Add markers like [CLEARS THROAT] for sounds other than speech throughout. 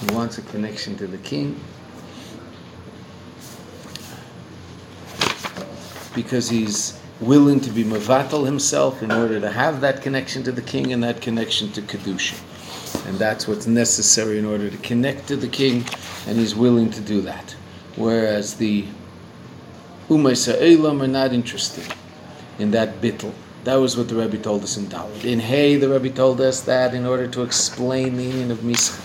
He wants a connection to the king. Because he's willing to be Mavatal himself in order to have that connection to the king and that connection to Kedusha. And that's what's necessary in order to connect to the king, and he's willing to do that. Whereas the Umay Sa'elam are not interested in that bittel. That was what the Rebbe told us in Dalit. In Hay, the Rebbe told us that in order to explain the meaning of Mischa,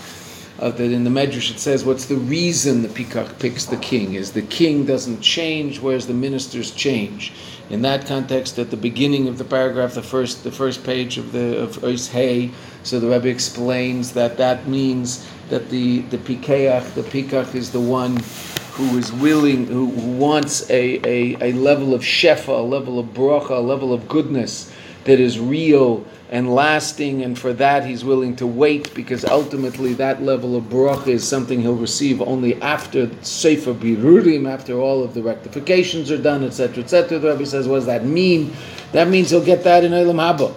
uh, that in the Medrash it says, what's the reason the peacock picks the king? Is the king doesn't change, whereas the ministers change. In that context, at the beginning of the paragraph, the first the first page of the of Ois Hay, so the Rebbe explains that that means that the the pikeach, the peacock, is the one who is willing, who, who wants a, a, a level of shefa, a level of bracha, a level of goodness that is real and lasting, and for that he's willing to wait because ultimately that level of bracha is something he'll receive only after Sefer Birurim, after all of the rectifications are done, etc., etc. The Rebbe says, what does that mean? That means he'll get that in Olam Haba.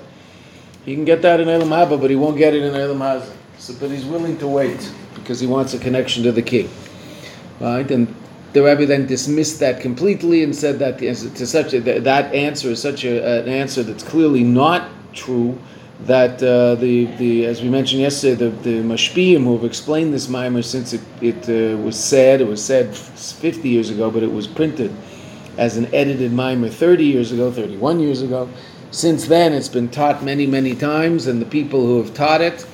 He can get that in Olam Haba, but he won't get it in Olam Hazeh. So, but he's willing to wait because he wants a connection to the king. Right? And the Rebbe then dismissed that completely and said that to such a, that answer is such a, an answer that's clearly not true that uh, the, the as we mentioned yesterday the, the mashpiyim who have explained this mimer since it, it uh, was said it was said 50 years ago but it was printed as an edited mimer 30 years ago 31 years ago. Since then it's been taught many many times and the people who have taught it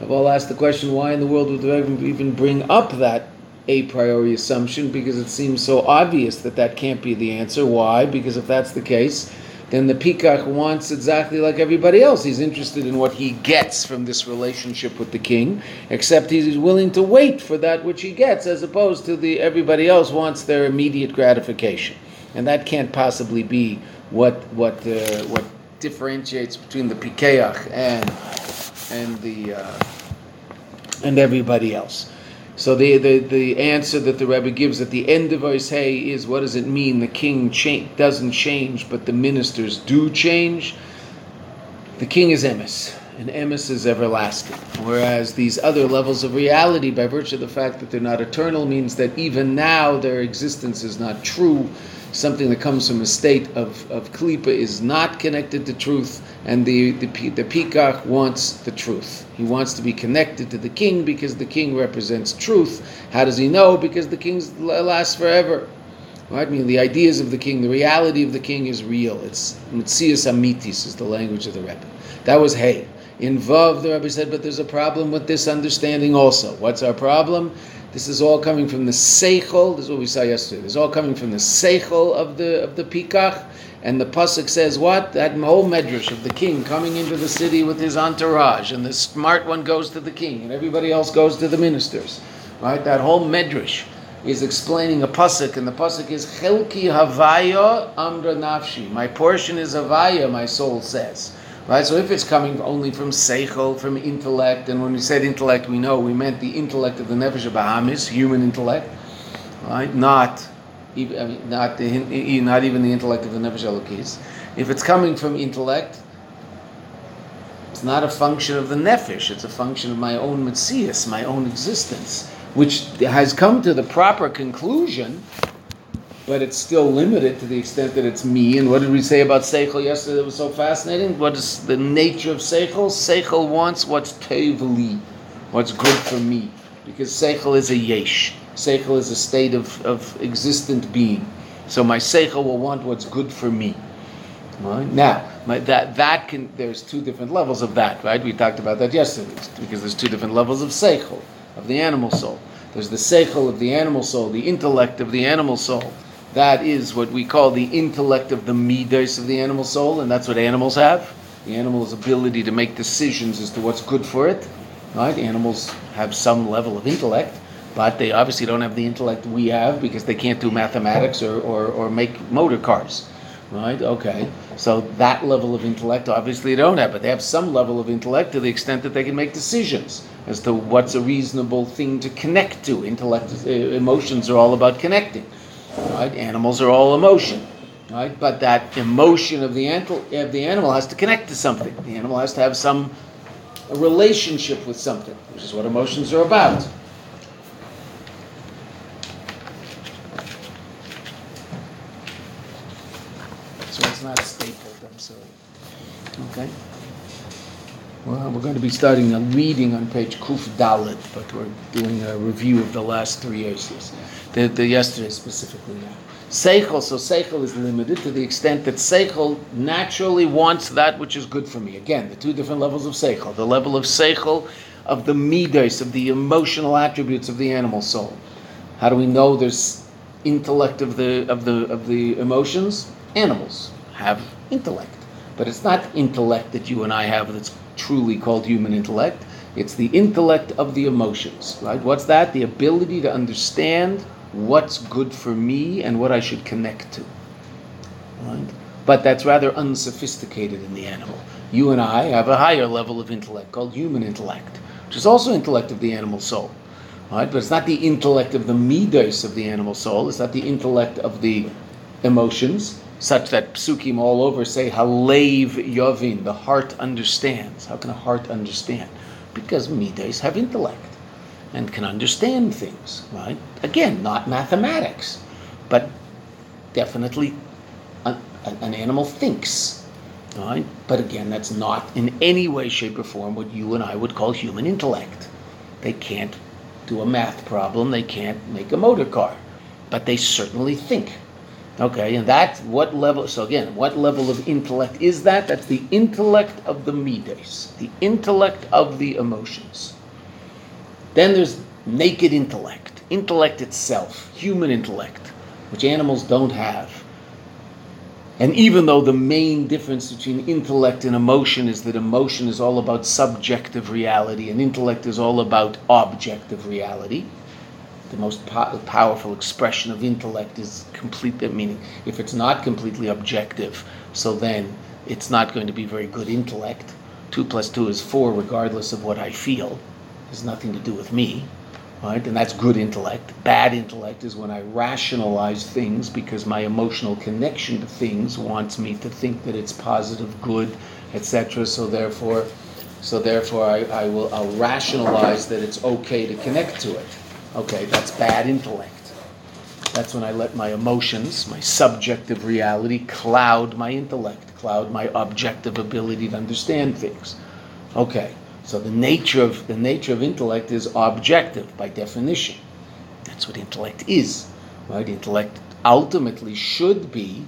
have all asked the question why in the world would they even bring up that a priori assumption? Because it seems so obvious that that can't be the answer. Why? Because if that's the case then the peacock wants exactly like everybody else. He's interested in what he gets from this relationship with the king, except he's willing to wait for that which he gets, as opposed to the everybody else wants their immediate gratification, and that can't possibly be what what uh, what differentiates between the pikeach and and the uh, and everybody else. So the, the, the answer that the Rebbe gives at the end of verse Hey is what does it mean the king cha- doesn't change but the ministers do change? The king is emes, and emes is everlasting. Whereas these other levels of reality, by virtue of the fact that they're not eternal, means that even now their existence is not true something that comes from a state of, of klipa is not connected to truth, and the, the, the peacock wants the truth. He wants to be connected to the king because the king represents truth. How does he know? Because the king lasts forever. Right? I mean, the ideas of the king, the reality of the king is real. It's mitzias amitis is the language of the Rebbe. That was hey. In Vav, the Rebbe said, but there's a problem with this understanding also. What's our problem? This is all coming from the seichel. This is what we saw yesterday. This is all coming from the seichel of the of the peacock. And the pasuk says what? That whole medrash of the king coming into the city with his entourage, and the smart one goes to the king, and everybody else goes to the ministers. Right? That whole medrash is explaining a pasuk, and the pasuk is Chelki Havaya Amra Nafshi. My portion is Havaya, my soul says. Right? So if it's coming only from seichel, from intellect, and when we said intellect, we know we meant the intellect of the nefesh Bahamis, human intellect, right? Not, mean, not the, not even the intellect of the nefesh Elokis. If it's coming from intellect, it's not a function of the nefesh. It's a function of my own mitzias, my own existence, which has come to the proper conclusion but it's still limited to the extent that it's me. And what did we say about Seichel yesterday that was so fascinating? What is the nature of Seichel? Seichel wants what's teveli, what's good for me. Because Seichel is a yesh. Seichel is a state of, of existent being. So my Seichel will want what's good for me. Right? Now, my, that, that can, there's two different levels of that, right? We talked about that yesterday, because there's two different levels of Seichel, of the animal soul. There's the Seichel of the animal soul, the intellect of the animal soul that is what we call the intellect of the midas of the animal soul, and that's what animals have. The animal's ability to make decisions as to what's good for it. Right? Animals have some level of intellect, but they obviously don't have the intellect we have because they can't do mathematics or, or, or make motor cars. Right? Okay. So that level of intellect obviously they don't have, but they have some level of intellect to the extent that they can make decisions as to what's a reasonable thing to connect to. Intellect, uh, emotions are all about connecting. Right? Animals are all emotion. Right? But that emotion of the, of the animal has to connect to something. The animal has to have some a relationship with something, which is what emotions are about. it's not stapled. I'm sorry. Okay. Well, we're going to be starting a reading on page Kuf Dalit, but we're doing a review of the last three years. The, the yesterday specifically now. Seichel, so Seichel is limited to the extent that Seichel naturally wants that which is good for me. Again, the two different levels of Seichel. The level of Seichel of the midas, of the emotional attributes of the animal soul. How do we know there's intellect of the of the of the emotions? Animals have intellect, but it's not intellect that you and I have that's truly called human intellect. It's the intellect of the emotions, right? What's that? The ability to understand what's good for me and what I should connect to. Right? But that's rather unsophisticated in the animal. You and I have a higher level of intellect called human intellect, which is also intellect of the animal soul. Right? But it's not the intellect of the midas of the animal soul, it's not the intellect of the emotions, such that psukim all over say halev yovin, the heart understands. How can a heart understand? Because midas have intellect and can understand things, right? Again, not mathematics, but definitely an, an animal thinks, right? But again, that's not in any way, shape, or form what you and I would call human intellect. They can't do a math problem, they can't make a motor car, but they certainly think. Okay, and that's what level, so again, what level of intellect is that? That's the intellect of the midas, the intellect of the emotions. Then there's naked intellect, intellect itself, human intellect, which animals don't have. And even though the main difference between intellect and emotion is that emotion is all about subjective reality and intellect is all about objective reality, the most po- powerful expression of intellect is complete meaning if it's not completely objective so then it's not going to be very good intellect. Two plus two is four regardless of what i feel. Has nothing to do with me right? And that's good intellect. Bad intellect is when i rationalize things because my emotional connection to things wants me to think that it's positive good etc so therefore so therefore I, I will I'll rationalize that it's okay to connect to it Okay, that's bad intellect. That's when I let my emotions, my subjective reality, cloud my intellect, cloud my objective ability to understand things. Okay, so the nature of the nature of intellect is objective by definition. That's what intellect is. Right? Intellect ultimately should be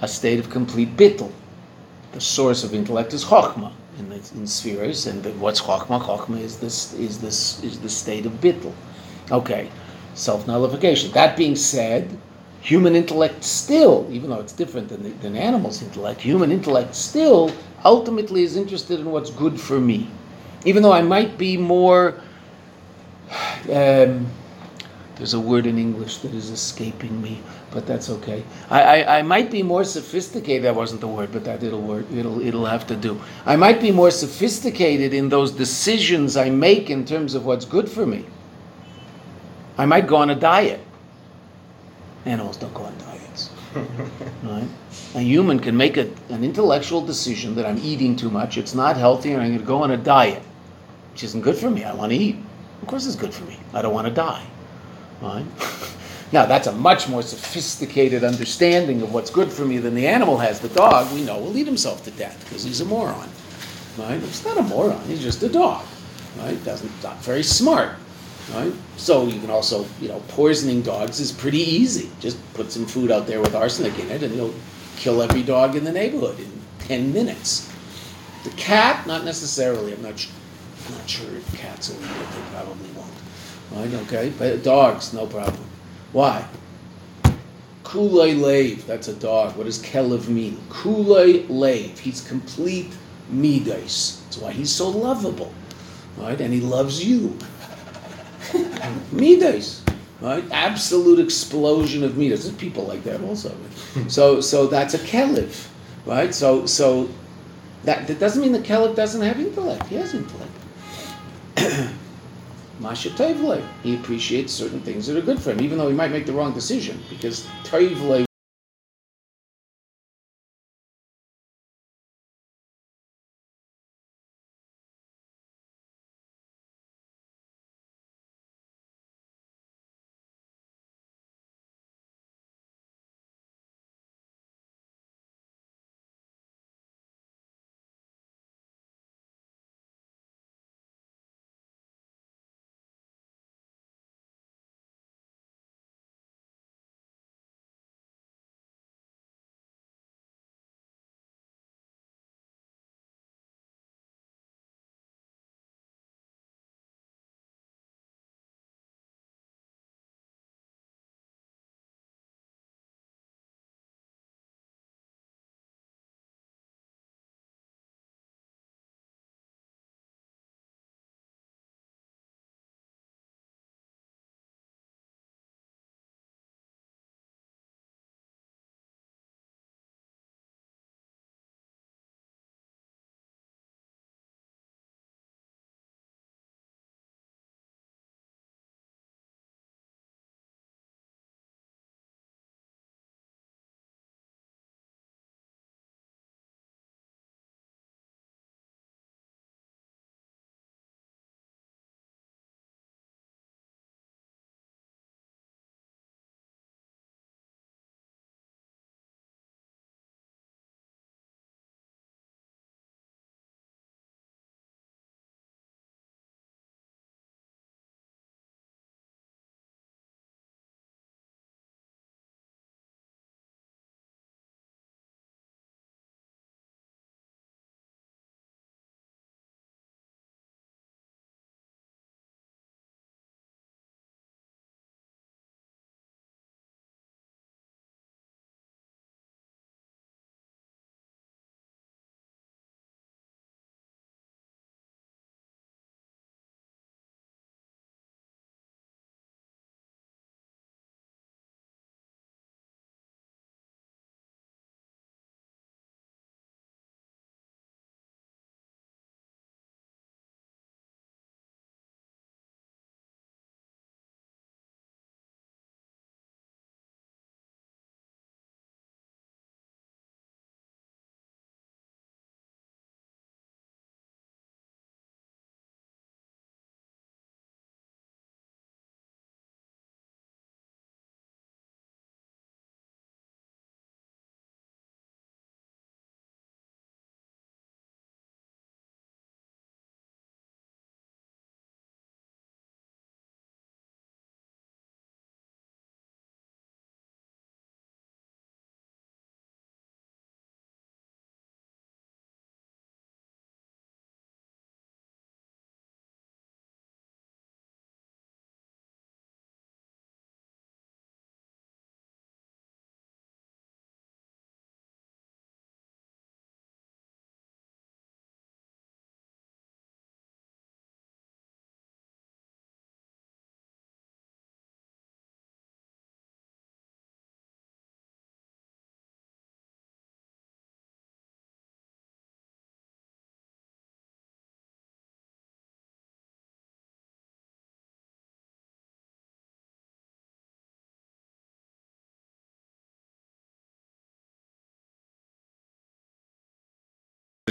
a state of complete bittul. The source of intellect is chokhmah in, the, in spheres, and what's chokhmah? Chokhmah is this is this is the state of bittul. Okay, self nullification. That being said, human intellect still, even though it's different than, the, than animals' intellect, human intellect still ultimately is interested in what's good for me. Even though I might be more. Um, there's a word in English that is escaping me, but that's okay. I, I, I, might be more sophisticated. That wasn't the word, but that it'll work. It'll it'll have to do. I might be more sophisticated in those decisions I make in terms of what's good for me. I might go on a diet. Animals don't go on diets. [LAUGHS] right? A human can make a, an intellectual decision that I'm eating too much, it's not healthy, and I'm going to go on a diet, which isn't good for me. I want to eat. Of course, it's good for me. I don't want to die. Right? [LAUGHS] now, that's a much more sophisticated understanding of what's good for me than the animal has. The dog, we know, will eat himself to death because he's a moron. Right? It's not a moron, he's just a dog. Right? Doesn't, not very smart. Right? So you can also, you know, poisoning dogs is pretty easy. Just put some food out there with arsenic in it, and you'll kill every dog in the neighborhood in ten minutes. The cat, not necessarily. I'm not, not sure if cats will eat it. They probably won't. Right? Okay, but dogs, no problem. Why? Kulei lave. That's a dog. What does kelev mean? Kulei lave. He's complete midas. That's why he's so lovable, right? And he loves you. [LAUGHS] midas, right? Absolute explosion of midas. There's people like that also. [LAUGHS] so, so that's a kelev, right? So, so that, that doesn't mean the kelev doesn't have intellect. He has intellect. [CLEARS THROAT] Masha Tevle, he appreciates certain things that are good for him, even though he might make the wrong decision, because Tevle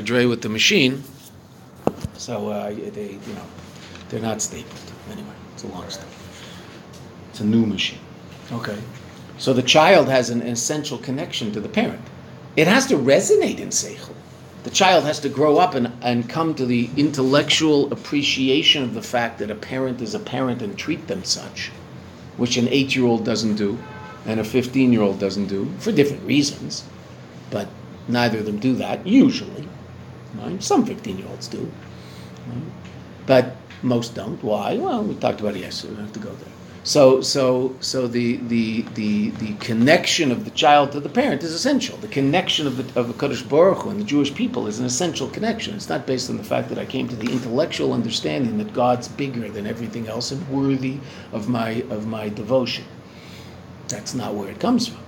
dray with the machine, so uh, they, you know, they're not stapled. Anyway, it's a long story. It's a new machine. Okay. So the child has an essential connection to the parent. It has to resonate in seichel. The child has to grow up and, and come to the intellectual appreciation of the fact that a parent is a parent and treat them such, which an eight year old doesn't do and a 15 year old doesn't do for different reasons. But neither of them do that usually. Right? Some 15 year olds do. Right? But most don't. Why? Well, we talked about it yesterday. We don't have to go there. So, so, so the, the, the, the connection of the child to the parent is essential. The connection of the, of the Kadosh Baruch Hu and the Jewish people is an essential connection. It's not based on the fact that I came to the intellectual understanding that God's bigger than everything else and worthy of my, of my devotion. That's not where it comes from.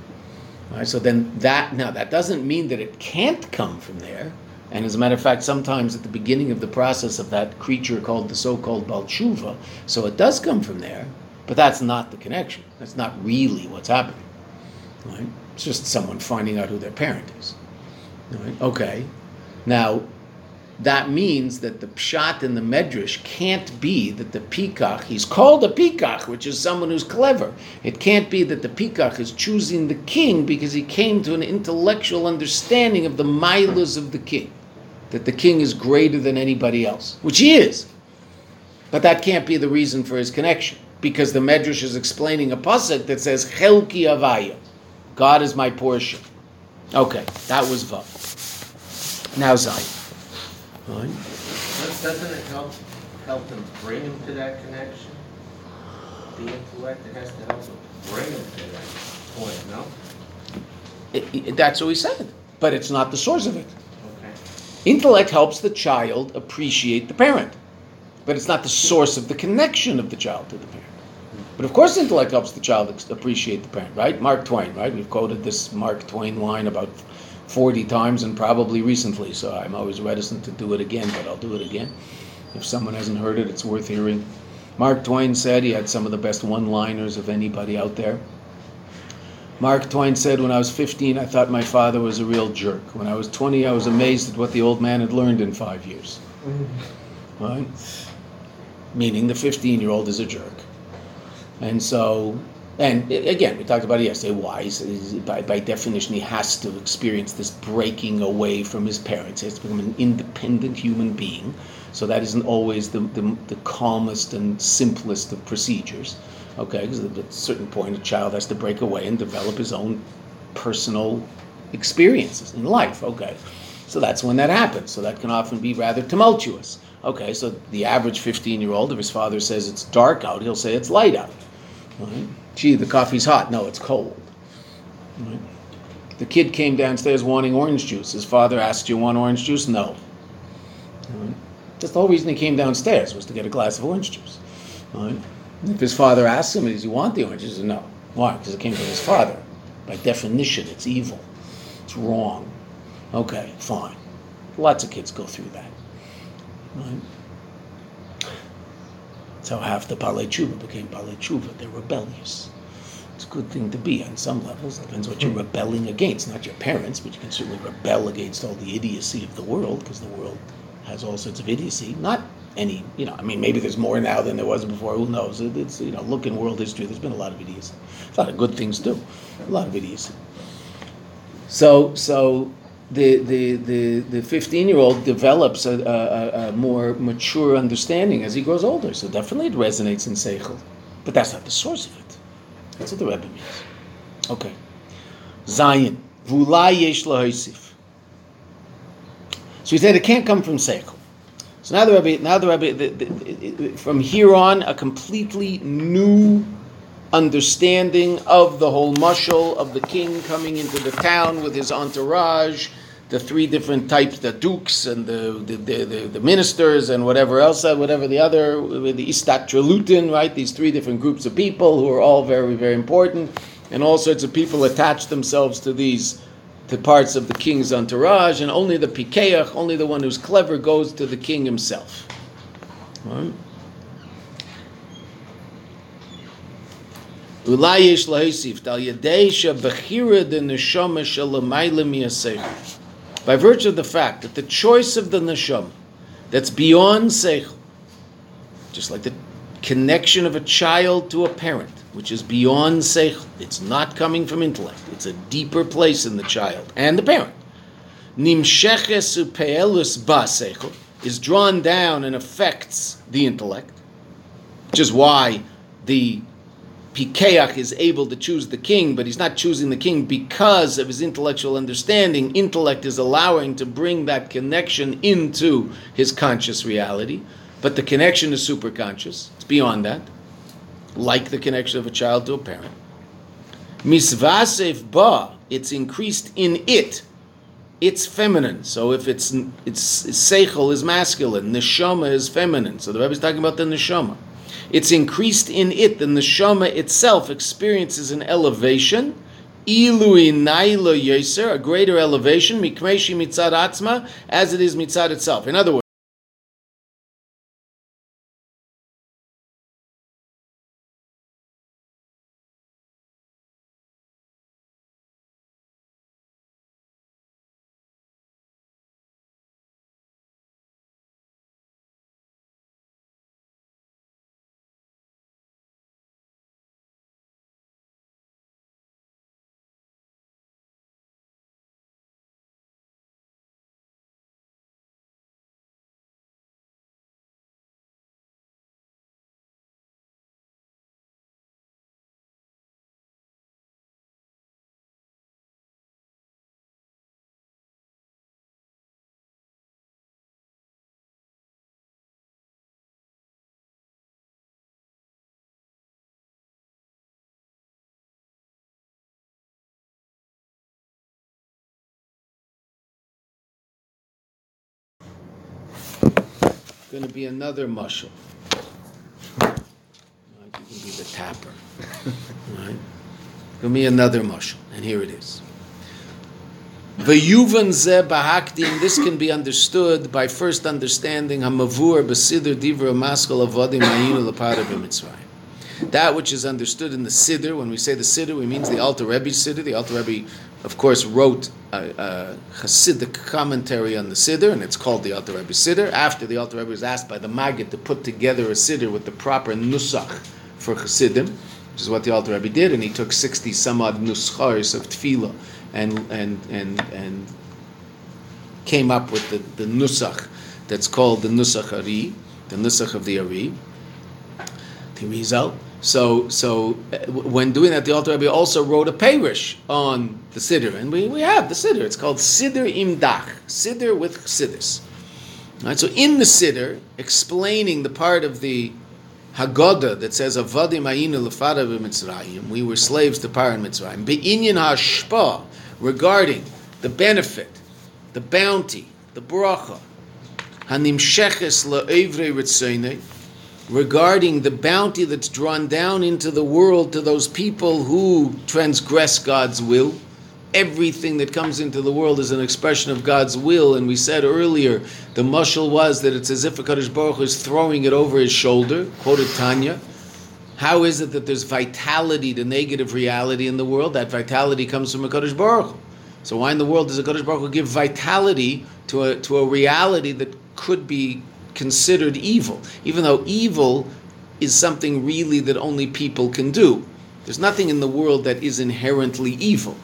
All right, so then that, now that doesn't mean that it can't come from there. And as a matter of fact, sometimes at the beginning of the process of that creature called the so-called Baal Tshuva, so it does come from there, but that's not the connection. That's not really what's happening. Right? It's just someone finding out who their parent is. Right? Okay. Now, that means that the pshat in the medrash can't be that the pikach, he's called a pikach, which is someone who's clever. It can't be that the pikach is choosing the king because he came to an intellectual understanding of the milas of the king, that the king is greater than anybody else, which he is. But that can't be the reason for his connection because the Medrash is explaining a pasuk that says Chelki Havaya, God is my portion. Okay, that was Vav. Now Zayin. Right. Doesn't it help help them bring him to that connection? The intellect it has to help them bring him to that point, no? It, it, that's what we said, but it's not the source of it. Intellect helps the child appreciate the parent, but it's not the source of the connection of the child to the parent. But of course, intellect helps the child appreciate the parent, right? Mark Twain, right? We've quoted this Mark Twain line about 40 times and probably recently, so I'm always reticent to do it again, but I'll do it again. If someone hasn't heard it, it's worth hearing. Mark Twain said he had some of the best one liners of anybody out there. Mark Twain said, When I was 15, I thought my father was a real jerk. When I was 20, I was amazed at what the old man had learned in five years. Mm-hmm. Right? Meaning the 15 year old is a jerk. And so, and again, we talked about it yesterday. Why? By, by definition, he has to experience this breaking away from his parents. He has to become an independent human being. So that isn't always the, the, the calmest and simplest of procedures. Okay, because at a certain point, a child has to break away and develop his own personal experiences in life. Okay, so that's when that happens. So that can often be rather tumultuous. Okay, so the average 15 year old, if his father says it's dark out, he'll say it's light out. Right? Gee, the coffee's hot. No, it's cold. Right? The kid came downstairs wanting orange juice. His father asked, You want orange juice? No. Right? Just the whole reason he came downstairs was to get a glass of orange juice. Right? If his father asks him, Does he want the orange juice? No. Why? Because it came from his father. By definition, it's evil. It's wrong. Okay, fine. Lots of kids go through that. Right? That's how half the Tshuva became Tshuva. They're rebellious. It's a good thing to be on some levels. It depends what you're hmm. rebelling against. Not your parents, but you can certainly rebel against all the idiocy of the world because the world has all sorts of idiocy. Not any, you know, I mean, maybe there's more now than there was before. Who knows? It's, you know, look in world history, there's been a lot of idiocy. A lot of good things too. A lot of idiocy. So, so the, the, the, the 15 year old develops a, a, a, more mature understanding as he grows older. So definitely it resonates in Seichel. But that's not the source of it. That's what the Rebbe means. Okay. Zayin. V'ulai yesh. So he said it can't come from Seichel. So now the Rebbe, now the Rebbe, the, the, from here on, a completely new understanding of the whole mushal of the king coming into the town with his entourage, the three different types, the dukes and the the, the, the, ministers and whatever else, uh, whatever the other, the istatralutin, right? These three different groups of people who are all very, very important, and all sorts of people attach themselves to these to parts of the king's entourage, and only the pikeach, only the one who's clever, goes to the king himself. By virtue of the fact that the choice of the nesham, that's beyond seichel, just like the connection of a child to a parent, which is beyond seichel, it's not coming from intellect. It's a deeper place in the child and the parent. Nimsheches upeelus ba seichel is drawn down and affects the intellect, which is why the Pikeach is able to choose the king, but he's not choosing the king because of his intellectual understanding. Intellect is allowing to bring that connection into his conscious reality, but the connection is superconscious. It's beyond that, like the connection of a child to a parent. Misvasef ba, it's increased in it. It's feminine. So if it's it's seichel is masculine, neshama is feminine. So the Rebbe is talking about the neshama. It's increased in it. The neshama itself experiences an elevation. Ilui nailo yeser, a greater elevation, mikmeshi mitzad atzma, as it is mitzad itself. In other words, going to be another mushal. Right? You can be the tapper. right? To be another mushal, and here it is. V'yuvan ze bahakdim. This can be understood by first understanding hamavur b'sidr divra maskal avodim ayinu lepara b'mitzrayim. That which is understood in the Siddur, when we say the Siddur, we means the Alter Rebbe Siddur. The Alter Rebbe, of course, wrote a, a Hasidic commentary on the Siddur, and it's called the Alter Rebbe Siddur. After the Alter Rebbe was asked by the Maggid to put together a Siddur with the proper nusach for Hasidim, which is what the Alter Rebbe did, and he took 60 some odd nuschars of tefillah and, and, and, and came up with the, the nusach that's called the nusach ari, the nusach of the ari, the result. So, so uh, when doing that, the Alter Rebbe also wrote a parish on the Siddur, and we, we have the Siddur. It's called Siddur Imdach, Siddur with Siddhis. Right, so in the Siddur, explaining the part of the Haggadah that says Avadim Ayinu Lefada b'Mitzrayim, we were slaves to Par and Mitzrayim. Be'inyan Hashpa, regarding the benefit, the bounty, the bracha, Hanimsheches La'evre Ritzonei, regarding the bounty that's drawn down into the world to those people who transgress God's will. Everything that comes into the world is an expression of God's will, and we said earlier the mushal was that it's as if a Kadosh Baruch is throwing it over his shoulder. Quoted Tanya. How is it that there's vitality to negative reality in the world? That vitality comes from a Kadosh Baruch. So why in the world does a Kadosh Baruch give vitality to a to a reality that could be considered evil, even though evil is something really that only people can do. There's nothing in the world that is inherently evil.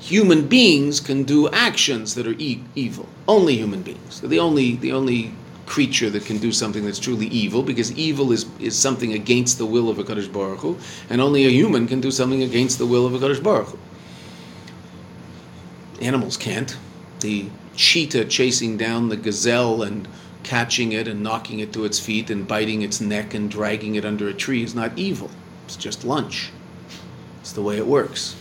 Human beings can do actions that are e- evil. Only human beings. They're the only the only creature that can do something that's truly evil, because evil is, is something against the will of a Kadosh Baruch Hu, and only a human can do something against the will of a Kadosh Baruch Hu. Animals can't. The cheetah chasing down the gazelle and catching it and knocking it to its feet and biting its neck and dragging it under a tree is not evil. It's just lunch. It's the way it works.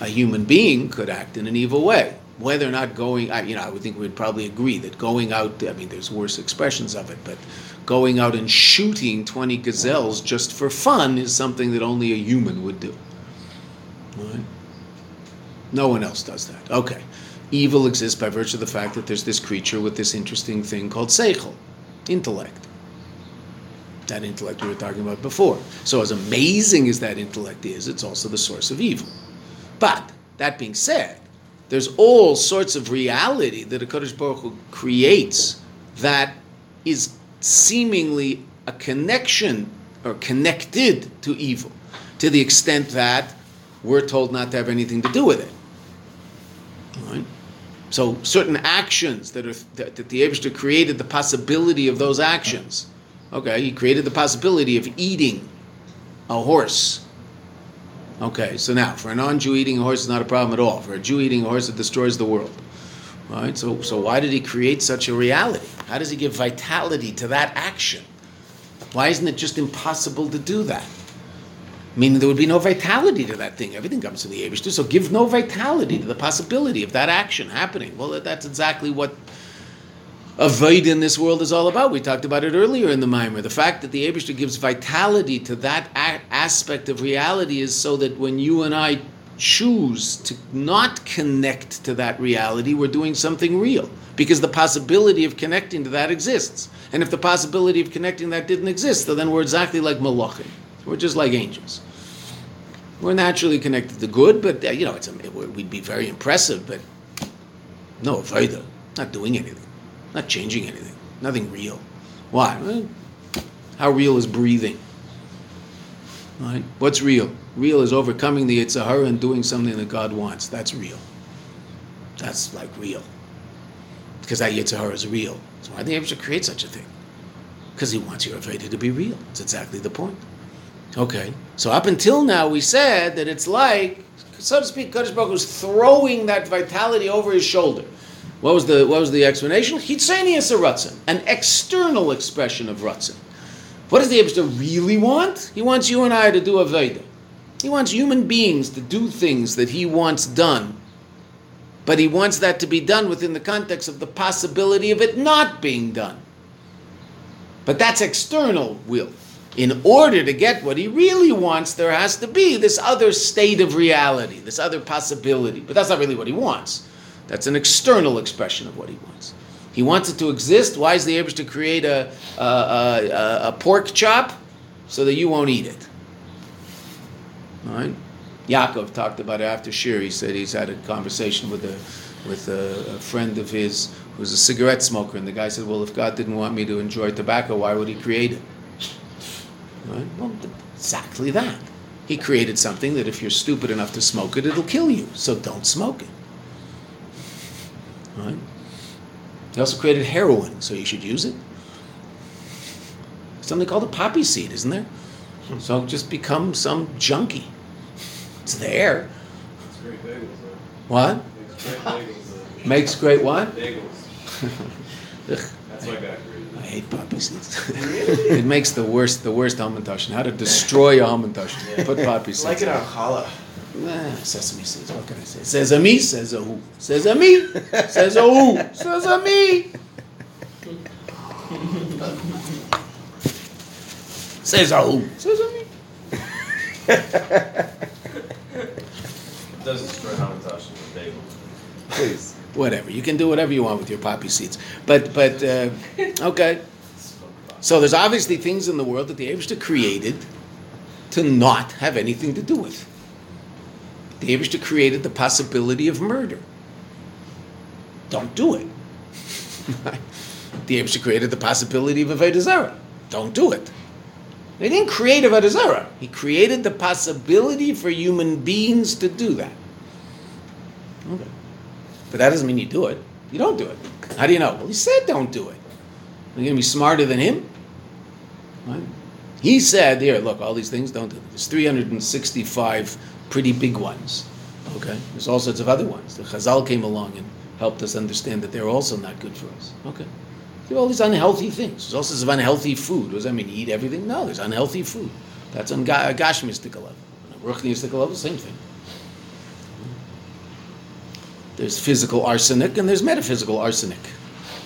A human being could act in an evil way. Whether or not going, I, you know, I would think we'd probably agree that going out, I mean, there's worse expressions of it, but going out and shooting 20 gazelles just for fun is something that only a human would do. Right? No one else does that. Okay evil exists by virtue of the fact that there's this creature with this interesting thing called seichel, intellect. That intellect we were talking about before. So, as amazing as that intellect is, it's also the source of evil. But, that being said, there's all sorts of reality that a Kodesh Baruch Hu creates that is seemingly a connection or connected to evil, to the extent that we're told not to have anything to do with it. So certain actions that are that, that the Abishter created the possibility of those actions. Okay, he created the possibility of eating a horse. Okay, so now for a non-Jew eating a horse is not a problem at all. For a Jew eating a horse, it destroys the world. Right? So, so why did he create such a reality? How does he give vitality to that action? Why isn't it just impossible to do that? Meaning there would be no vitality to that thing. Everything comes to the Abishter, so give no vitality to the possibility of that action happening. Well, that's exactly what avoid in this world is all about. We talked about it earlier in the Mimer. The fact that the Abishter gives vitality to that a- aspect of reality is so that when you and I choose to not connect to that reality, we're doing something real. Because the possibility of connecting to that exists. And if the possibility of connecting that didn't exist, then we're exactly like malachim. We're just like angels. We're naturally connected to good, but uh, you know, it's a, we'd be very impressive, but no avodah, not doing anything, not changing anything, nothing real. Why? Well, how real is breathing? Right? What's real? Real is overcoming the Yetzer Hara and doing something that God wants. That's real. That's like real. Because that Yetzer Hara is real. So why did the Abishah create such a thing? Because he wants your Avodah to be real. That's exactly the point. Okay. So up until now, we said that it's like, so to speak, Kadosh Baruch was throwing that vitality over his shoulder. What was the what was the explanation? Chitzenius Ratzin, an external expression of Ratzin. What does the Abishah really want? He wants you and I to do a Veda. He wants human beings to do things that he wants done. But he wants that to be done within the context of the possibility of it not being done. But that's external will. In order to get what he really wants, there has to be this other state of reality, this other possibility. But that's not really what he wants. That's an external expression of what he wants. He wants it to exist. Why is the able to create a, a, a, a, pork chop? So that you won't eat it. All right? Yaakov talked about it after Shir. He said he's had a conversation with a, with a, a friend of his who's a cigarette smoker. And the guy said, Well, if God didn't want me to enjoy tobacco, why would he create it? Right? Well, exactly that. He created something that if you're stupid enough to smoke it, it'll kill you. So don't smoke it. Right? He also created heroin, so you should use it. Something called a poppy seed, isn't there? So just become some junkie. It's there. It's great bagels. What? Makes great bagels. Makes great what? Bagels. [LAUGHS] Ugh, That's my back I hate poppy seeds. it makes the worst, the worst hamantash. How to destroy a hamantash. Put poppy seeds. Like it on challah. Nah, sesame seeds. What can I say? Says a me, says a who. Says a me, says a who. Says a me. Says a who. Says a me. It does destroy Hamantash in the bagel. Please. Whatever. You can do whatever you want with your poppy seeds. But but uh, okay. So there's obviously things in the world that the Abishta created to not have anything to do with. The Abishta created the possibility of murder. Don't do it. [LAUGHS] the Abishta created the possibility of Avodah Zarah. Don't do it. They didn't create Avodah Zarah. He created the possibility for human beings to do that. Okay. But that doesn't mean you do it. You don't do it. How do you know? Well, he said don't do it. Are you going to be smarter than him? Right? He said, here, look, all these things, don't do. There's 365 pretty big ones. Okay? There's all sorts of other ones. The Chazal came along and helped us understand that they're also not good for us. Okay? There are all these unhealthy things. There's all sorts of unhealthy food. What does that mean? Eat everything? No, there's unhealthy food. That's on ga- Gash mystical level. On a Ruchni level, same thing. There's physical arsenic and there's metaphysical arsenic.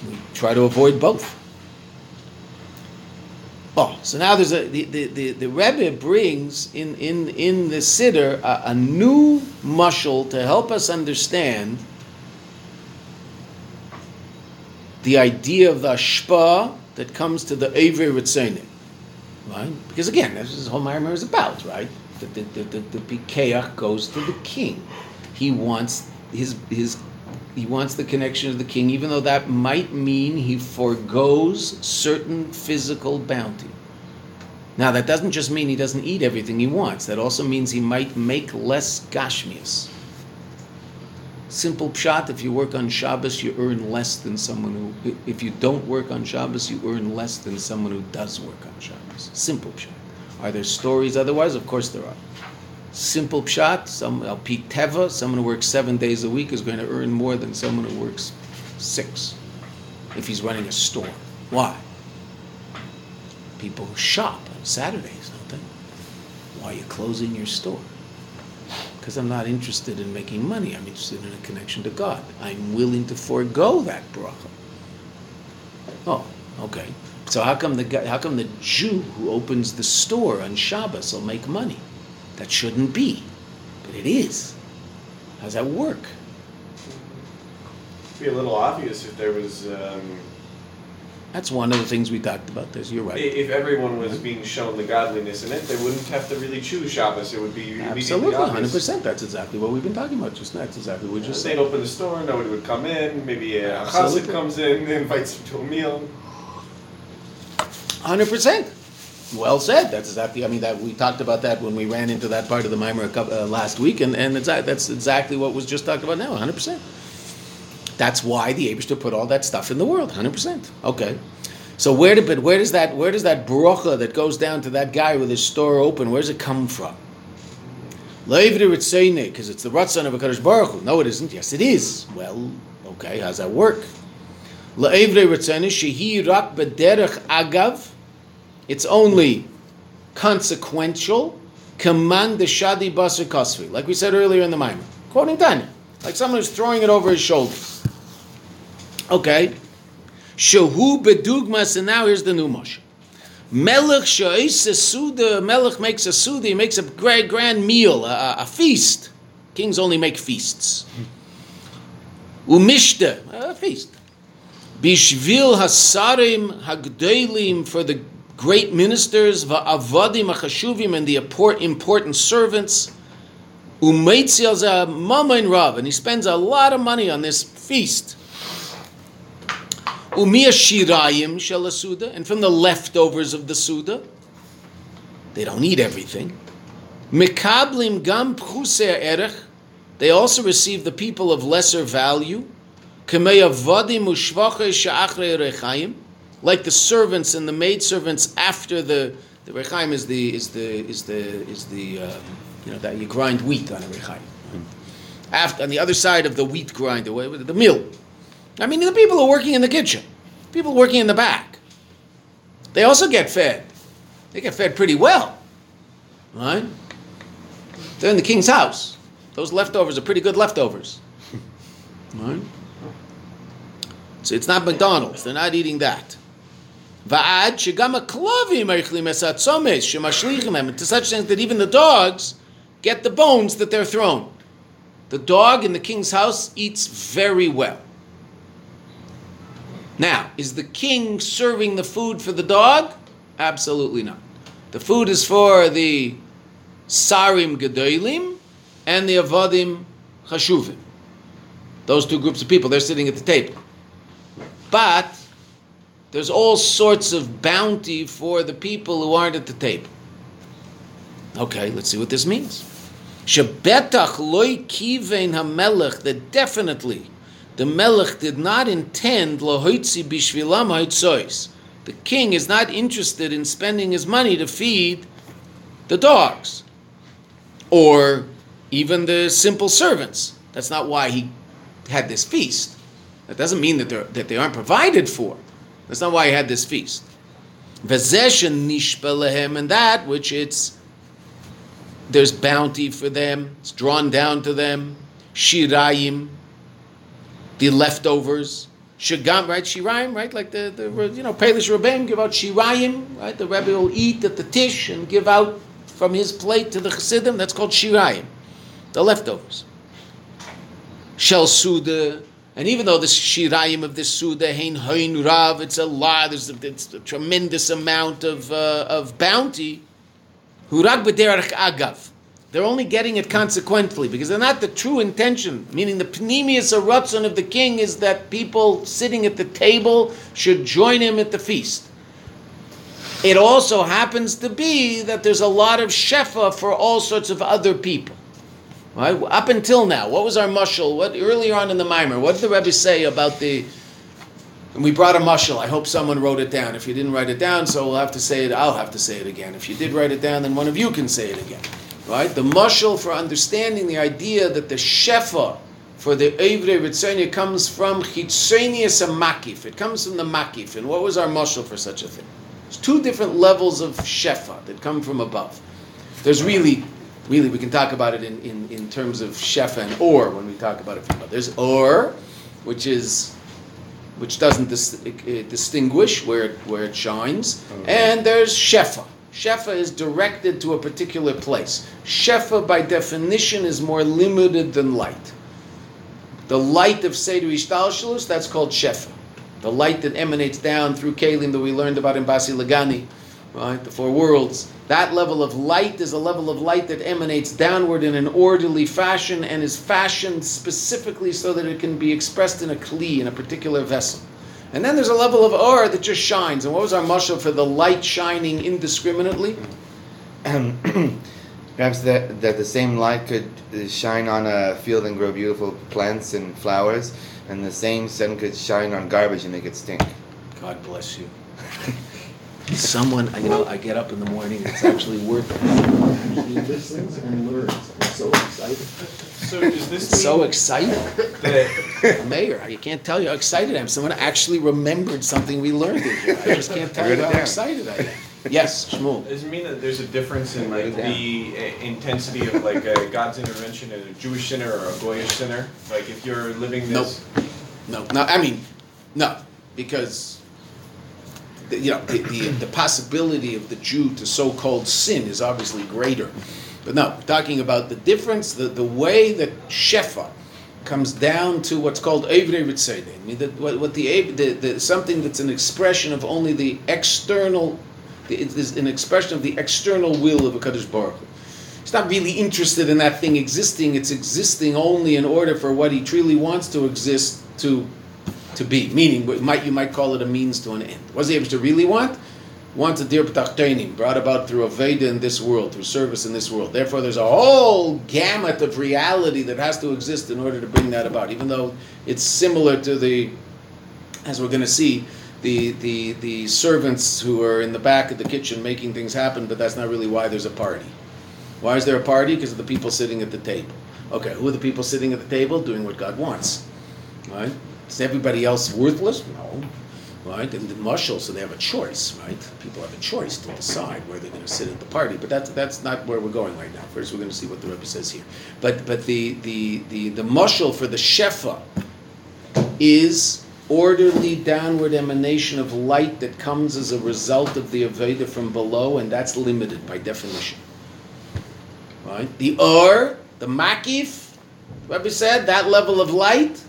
We try to avoid both. Oh, so now there's a the the, the, the Rebbe brings in in in the siddur a, a new mushal to help us understand the idea of the ashpa that comes to the Eivir Ritzonim. Right? Because again, this is what Maimar is about, right? The, the, the, the, the goes to the king. He wants his his he wants the connection to the king, even though that might mean he foregoes certain physical bounty. Now that doesn't just mean he doesn't eat everything he wants. That also means he might make less gashmias. Simple pshat, if you work on Shabbos, you earn less than someone who, if you don't work on Shabbos, you earn less than someone who does work on Shabbos. Simple pshat. Are there stories otherwise? Of course there are. Simple pshat, some, Al Teva, someone who works seven days a week is going to earn more than someone who works six if he's running a store. Why? People shop on Saturdays, don't they? Why are you closing your store? because I'm not interested in making money. I'm interested in a connection to God. I'm willing to forego that bracha. Oh, okay. So how come the how come the Jew who opens the store on Shabbos will make money? That shouldn't be, but it is. How's that work? It'd be a little obvious if there was, um, That's one of the things we talked about. This, you're right. if everyone was being shown the godliness in it, they wouldn't have to really choose Shabbos. It would be Absolutely, 100. percent That's exactly what we've been talking about just now. That's exactly what we just They'd open the store, nobody would come in. Maybe a chassid comes in, [LAUGHS] invites them to a meal. Hundred percent. Well said. That's exactly. I mean, that we talked about that when we ran into that part of the mimer uh, last week, and and it's, that's exactly what was just talked about now. Hundred percent. That's why the Abishter put all that stuff in the world. Hundred percent. Okay. So where did but where does that where does that brocha that goes down to that guy with his store open? Where does it come from? because it's the Ratzon of a Kadosh Baruch Hu. No, it isn't. Yes, it is. Well, okay, how's that work? La'evre Ritzeni shehi rak b'derech agav. It's only consequential. Command the shadi basar kasvi, like we said earlier in the Maimon. Quoting Tanya, like someone who's throwing it over his shoulders. Okay, shahu bedugmas, and now here's the new motion. Melech suda. Melech makes a suda. He makes a grand, grand meal, a, a feast. Kings only make feasts. Umishta, a feast. Bishvil hasarim hagdelim for the great ministers, va'avadim achashuvim and the important servants. Umeitziel rav, and he spends a lot of money on this feast. Umia shirayim shel suda, and from the leftovers of the suda, they don't eat everything. Mikablim gam pchuser erech, they also receive the people of lesser value. Kemeyavadim ushvachei sha'achrei rechayim, like the servants and the maidservants after the the rechaim is the is the is the is the um, you know that you grind wheat on a rechaim. After on the other side of the wheat grinder, the mill. I mean, the people are working in the kitchen, people working in the back. They also get fed. They get fed pretty well, right? They're in the king's house. Those leftovers are pretty good leftovers, right? So it's not McDonald's. They're not eating that. Shegam haklavim eichlim esat somes shemashlichim hem, to such things that even the dogs get the bones that they're thrown. The dog in the king's house eats very well. Now, is the king serving the food for the dog? Absolutely not. The food is for the sarim gedolim and the avadim chashuvim. Those two groups of people, they're sitting at the table. But there's all sorts of bounty for the people who aren't at the table. Okay, let's see what this means. Shebetach loy kivein hamelech, that definitely the melech did not intend lohoitzi bishvilam haitzois. The king is not interested in spending his money to feed the dogs or even the simple servants. That's not why he had this feast. That doesn't mean that, that they aren't provided for. That's not why he had this feast. Vezeshen nishpelehem, and that which it's there's bounty for them. It's drawn down to them. Shirayim, the leftovers. Shagam, right? Shirayim, right? Like the, the you know, Pelish Rebbeim give out Shirayim, right? The Rebbe will eat at the tish and give out from his plate to the Chassidim. That's called Shirayim, the leftovers. Shel Suda, and even though the Shirayim of this Suda, Hein Hein Rav, it's a lot, there's a, it's a tremendous amount of, uh, of bounty. Hurag b'derech agav. They're only getting it consequently because they're not the true intention. Meaning, the pneumius aratzon of the king is that people sitting at the table should join him at the feast. It also happens to be that there's a lot of shefa for all sorts of other people. Right? Up until now, what was our mushal? What earlier on in the mimer? What did the Rebbe say about the? And we brought a mushal. I hope someone wrote it down. If you didn't write it down, so we'll have to say it. I'll have to say it again. If you did write it down, then one of you can say it again. Right? The mushal for understanding the idea that the shefa for the Eivre Ritzonia comes from Chitzonius and Makif. It comes from the Makif. And what was our mushal for such a thing? There's two different levels of shefa that come from above. There's really, really, we can talk about it in, in, in terms of shefa and or when we talk about it from above. There's or, which is which doesn't dis- distinguish where it, where it shines, and there's shefa. Shefa is directed to a particular place. Shefa, by definition, is more limited than light. The light of Seder Hishtalshelus, that's called Shefa. The light that emanates down through Kalim that we learned about in Basi Lagani, right? The four worlds. That level of light is a level of light that emanates downward in an orderly fashion and is fashioned specifically so that it can be expressed in a kli, in a particular vessel. And then there's a level of or that just shines. And what was our mushal for the light shining indiscriminately? Um, [CLEARS THROAT] perhaps that, that the same light could uh, shine on a field and grow beautiful plants and flowers, and the same sun could shine on garbage and make it stink. God bless you. [LAUGHS] Someone, you know, I get up in the morning, it's actually worth it. Actually listens and learns. I'm so excited. So does this mean So excited. that Mayor, I can't tell you how excited I am. Someone actually remembered something we learned in here. I just can't tell Write you it how down. excited I am. Yes, Shmuel. does it mean that there's a difference in like Write it down. the uh, intensity of like a God's intervention in a Jewish sinner or a Goyish sinner? Like if you're living this. No, no, I mean, no, because the, you know the, the, the possibility of the Jew to so-called sin is obviously greater. But no, talking about the difference, the, the way that shefa comes down to what's called Evrei Ritzede. I mean, that what, what the, the, the something that's an expression of only the external, it is an expression of the external will of a Kadosh Baruch. Hu. He's not really interested in that thing existing. It's existing only in order for what he truly wants to exist to to be. Meaning, might you might call it a means to an end. What does the Abishter really want? Wants a dir p'tachtenim, brought about through Avodah in this world, through service in this world. Therefore, there's a whole gamut of reality that has to exist in order to bring that about. Even though it's similar to the, as we're going to see, the, the, the servants who are in the back of the kitchen making things happen, but that's not really why there's a party. Why is there a party? Because of the people sitting at the table. Okay, who are the people sitting at the table doing what God wants? Right? Is everybody else worthless? No. Right? And the mushal, so they have a choice, right? People have a choice to decide where they're going to sit at the party. But that's that's not where we're going right now. First, we're going to see what the Rebbe says here. But but the the the the mushal for the shefa is orderly downward emanation of light that comes as a result of the Avodah from below, and that's limited by definition. Right? The Ur, the Makif, Rebbe said, that level of light,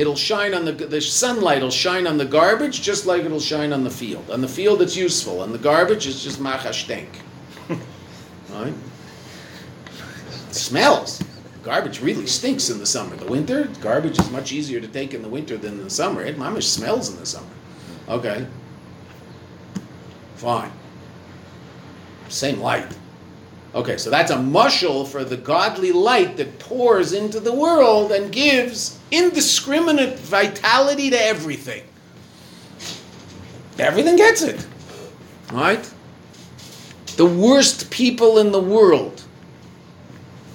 it'll shine on the, the sunlight will shine on the garbage just like it'll shine on the field. On the field it's useful, on the garbage it's just machashtenk. [LAUGHS] right? It smells. Garbage really stinks in the summer. The winter, garbage is much easier to take in the winter than in the summer. It mamish smells in the summer. Okay. Fine. Same light. Okay, so that's a mushal for the godly light that pours into the world and gives indiscriminate vitality to everything. Everything gets it. Right? The worst people in the world,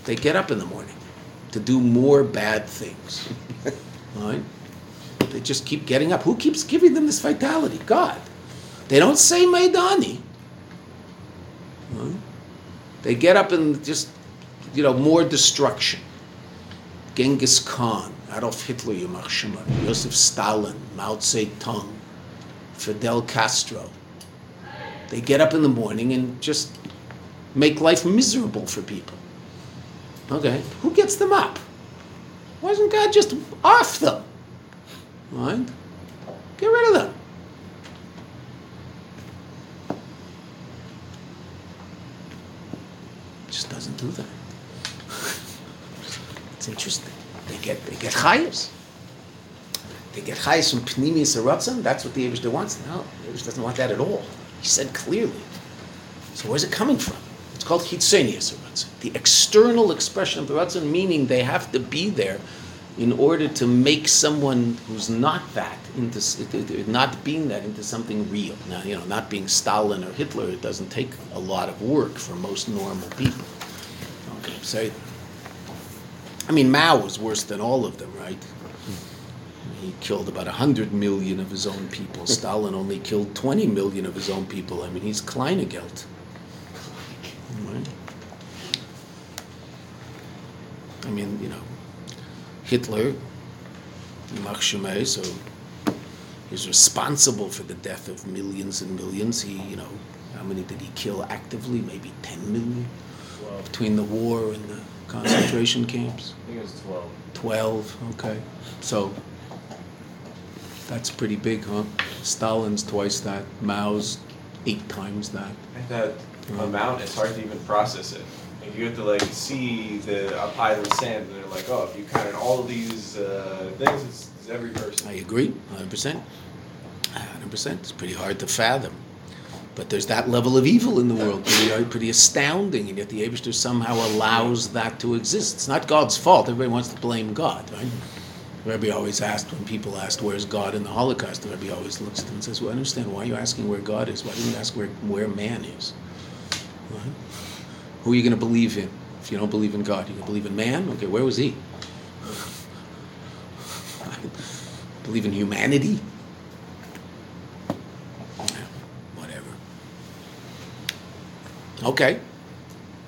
they get up in the morning to do more bad things. [LAUGHS] Right? They just keep getting up. Who keeps giving them this vitality? God. They don't say Modeh Ani. Right? They get up and just, you know, more destruction. Genghis Khan, Adolf Hitler, Yamach Shema, Joseph Stalin, Mao Zedong, Fidel Castro. They get up in the morning and just make life miserable for people. Okay, who gets them up? Why doesn't God just off them? Right? Get rid of them. just doesn't do that. [LAUGHS] it's interesting. Get they get chayas. They get chayas from pnimius aratzim. That's what the Eibushter wants. No, the doesn't want that at all. He said clearly. So where's it coming from? It's called chitzenius aratzim. The external expression of the aratzim, meaning they have to be there in order to make someone who's not that into not being that into something real. Now, you know, not being Stalin or Hitler, it doesn't take a lot of work for most normal people. Okay, so I mean, Mao was worse than all of them, right? He killed about 100 million of his own people. [LAUGHS] Stalin only killed 20 million of his own people. I mean, he's Kleinegeld. Right? I mean, you know, Hitler, Yimach so he's responsible for the death of millions and millions. He, you know, how many did he kill actively? Maybe 10 million between the war and the concentration camps. I think it was 12. 12, okay. So that's pretty big, huh? Stalin's twice that, Mao's eight times that. And that amount, it's hard to even process it. Like you have to like see the a pile of sand, and they're like, oh, if you counted all of these uh, things, it's, it's every person. I agree, 100%. 100%. It's pretty hard to fathom. But there's that level of evil in the world, pretty, uh, pretty astounding, and yet the Abishter somehow allows that to exist. It's not God's fault. Everybody wants to blame God, right? The Rebbe always asked, when people asked, where's God in the Holocaust, the Rebbe always looks at them and says, well, I understand. Why are you asking where God is? Why didn't you ask where, where man is? Right? Who are you going to believe in? If you don't believe in God, you to believe in man? Okay, where was he? [LAUGHS] believe in humanity? Whatever. Okay.